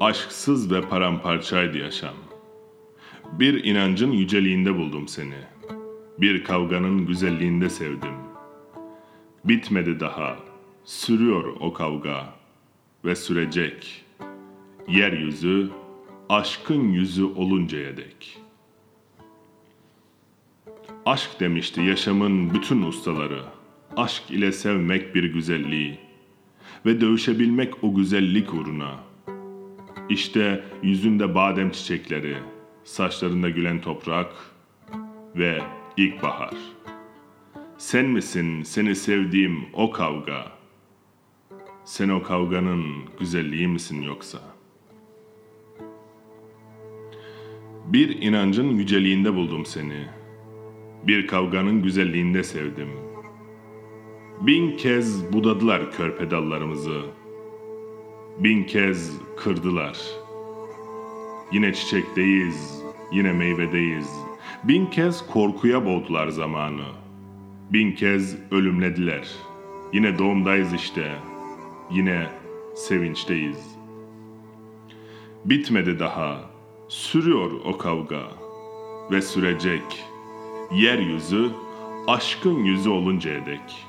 Aşksız ve paramparçaydı yaşam. Bir inancın yüceliğinde buldum seni. Bir kavganın güzelliğinde sevdim. Bitmedi daha, sürüyor o kavga ve sürecek. Yeryüzü aşkın yüzü oluncaya dek. Aşk demişti yaşamın bütün ustaları. Aşk ile sevmek bir güzelliği ve dövüşebilmek o güzellik uğruna. İşte yüzünde badem çiçekleri, saçlarında gülen toprak ve ilkbahar. Sen misin seni sevdiğim o kavga? Sen o kavganın güzelliği misin yoksa? Bir inancın yüceliğinde buldum seni. Bir kavganın güzelliğinde sevdim. Bin kez budadılar körpe dallarımızı. Bin kez kırdılar. Yine çiçekteyiz, yine meyvedeyiz. Bin kez korkuya boğdular zamanı. Bin kez ölümlediler. Yine doğumdayız işte. Yine sevinçteyiz. Bitmedi daha. Sürüyor o kavga ve sürecek. Yeryüzü aşkın yüzü oluncaya dek.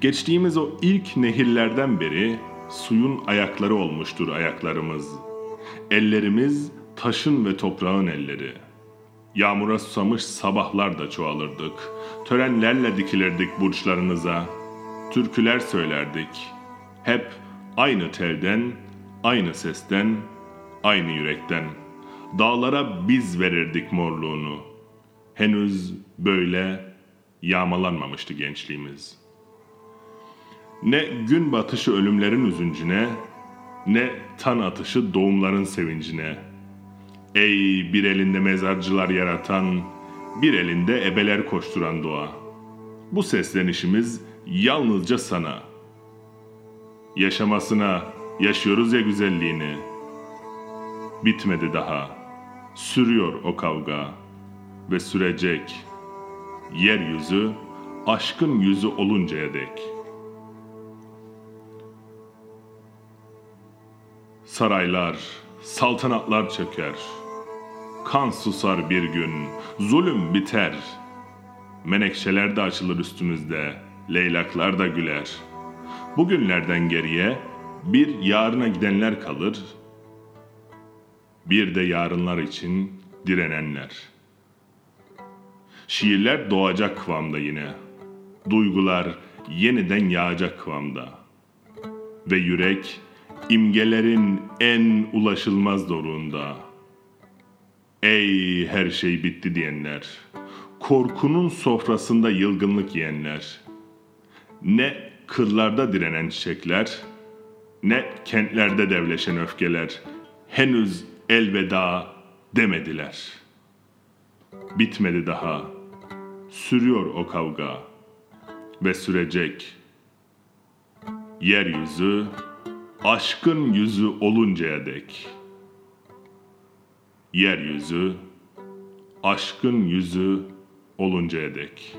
Geçtiğimiz o ilk nehirlerden beri suyun ayakları olmuştur ayaklarımız. Ellerimiz taşın ve toprağın elleri. Yağmura susamış sabahlar da çoğalırdık. Törenlerle dikilirdik burçlarınıza. Türküler söylerdik. Hep aynı telden, aynı sesten, aynı yürekten. Dağlara biz verirdik morluğunu. Henüz böyle yağmalanmamıştı gençliğimiz. Ne gün batışı ölümlerin üzüncüne, ne tan atışı doğumların sevincine. Ey bir elinde mezarcılar yaratan, bir elinde ebeler koşturan doğa. Bu seslenişimiz yalnızca sana. Yaşamasına yaşıyoruz ya güzelliğini. Bitmedi daha. Sürüyor o kavga ve sürecek. Yeryüzü aşkın yüzü oluncaya dek. Saraylar, saltanatlar çöker. Kan susar bir gün, zulüm biter. Menekşeler de açılır üstümüzde, leylaklar da güler. Bugünlerden geriye bir yarına gidenler kalır, bir de yarınlar için direnenler. Şiirler doğacak kıvamda yine. Duygular yeniden yağacak kıvamda. Ve yürek imgelerin en ulaşılmaz doruğunda. Ey her şey bitti diyenler, korkunun sofrasında yılgınlık yiyenler, ne kırlarda direnen çiçekler, ne kentlerde devleşen öfkeler henüz elveda demediler. Bitmedi daha, sürüyor o kavga ve sürecek. Yeryüzü aşkın yüzü oluncaya dek. Yeryüzü aşkın yüzü oluncaya dek.